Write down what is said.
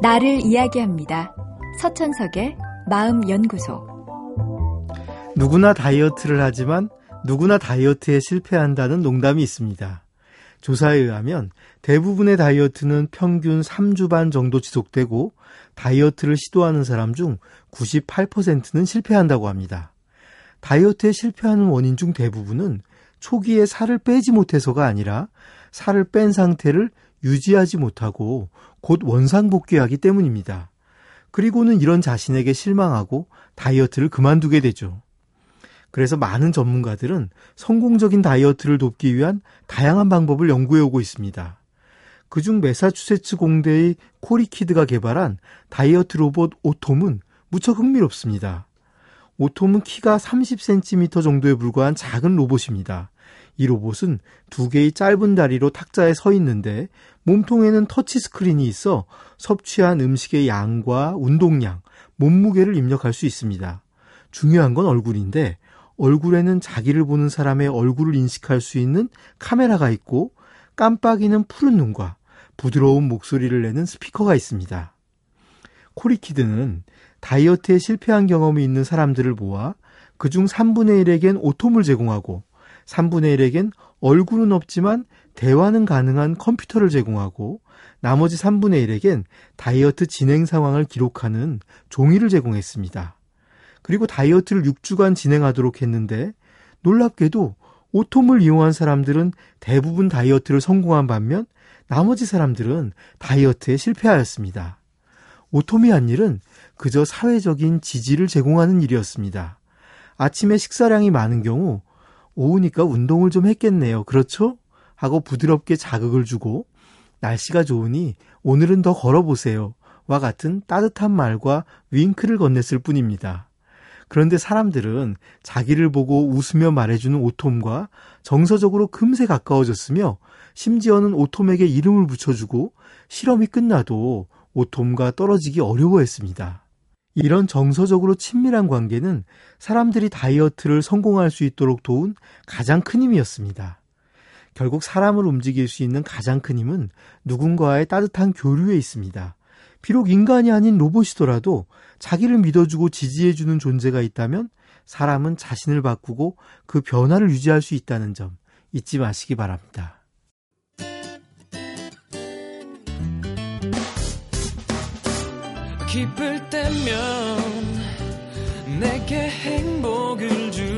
나를 이야기합니다. 서천석의 마음연구소. 누구나 다이어트를 하지만 누구나 다이어트에 실패한다는 농담이 있습니다. 조사에 의하면 대부분의 다이어트는 평균 3주 반 정도 지속되고 다이어트를 시도하는 사람 중 98%는 실패한다고 합니다. 다이어트에 실패하는 원인 중 대부분은 초기에 살을 빼지 못해서가 아니라 살을 뺀 상태를 유지하지 못하고 곧 원상 복귀하기 때문입니다. 그리고는 이런 자신에게 실망하고 다이어트를 그만두게 되죠. 그래서 많은 전문가들은 성공적인 다이어트를 돕기 위한 다양한 방법을 연구해 오고 있습니다. 그중 메사추세츠 공대의 코리키드가 개발한 다이어트 로봇 오톰은 무척 흥미롭습니다. 오톰은 키가 30cm 정도에 불과한 작은 로봇입니다. 이 로봇은 두 개의 짧은 다리로 탁자에 서 있는데 몸통에는 터치 스크린이 있어 섭취한 음식의 양과 운동량, 몸무게를 입력할 수 있습니다. 중요한 건 얼굴인데 얼굴에는 자기를 보는 사람의 얼굴을 인식할 수 있는 카메라가 있고 깜빡이는 푸른 눈과 부드러운 목소리를 내는 스피커가 있습니다. 코리키드는 다이어트에 실패한 경험이 있는 사람들을 모아 그중 3분의 1에겐 오톰을 제공하고 3분의 1에겐 얼굴은 없지만 대화는 가능한 컴퓨터를 제공하고 나머지 3분의 1에겐 다이어트 진행 상황을 기록하는 종이를 제공했습니다. 그리고 다이어트를 6주간 진행하도록 했는데 놀랍게도 오톰을 이용한 사람들은 대부분 다이어트를 성공한 반면 나머지 사람들은 다이어트에 실패하였습니다. 오톰이 한 일은 그저 사회적인 지지를 제공하는 일이었습니다. 아침에 식사량이 많은 경우 오후니까 운동을 좀 했겠네요. 그렇죠? 하고 부드럽게 자극을 주고 날씨가 좋으니 오늘은 더 걸어보세요. 와 같은 따뜻한 말과 윙크를 건넸을 뿐입니다. 그런데 사람들은 자기를 보고 웃으며 말해주는 오톰과 정서적으로 금세 가까워졌으며 심지어는 오톰에게 이름을 붙여주고 실험이 끝나도 오톰과 떨어지기 어려워했습니다. 이런 정서적으로 친밀한 관계는 사람들이 다이어트를 성공할 수 있도록 도운 가장 큰 힘이었습니다. 결국 사람을 움직일 수 있는 가장 큰 힘은 누군가의 따뜻한 교류에 있습니다. 비록 인간이 아닌 로봇이더라도 자기를 믿어주고 지지해주는 존재가 있다면 사람은 자신을 바꾸고 그 변화를 유지할 수 있다는 점 잊지 마시기 바랍니다. 기쁠 때면 내게 행복을 주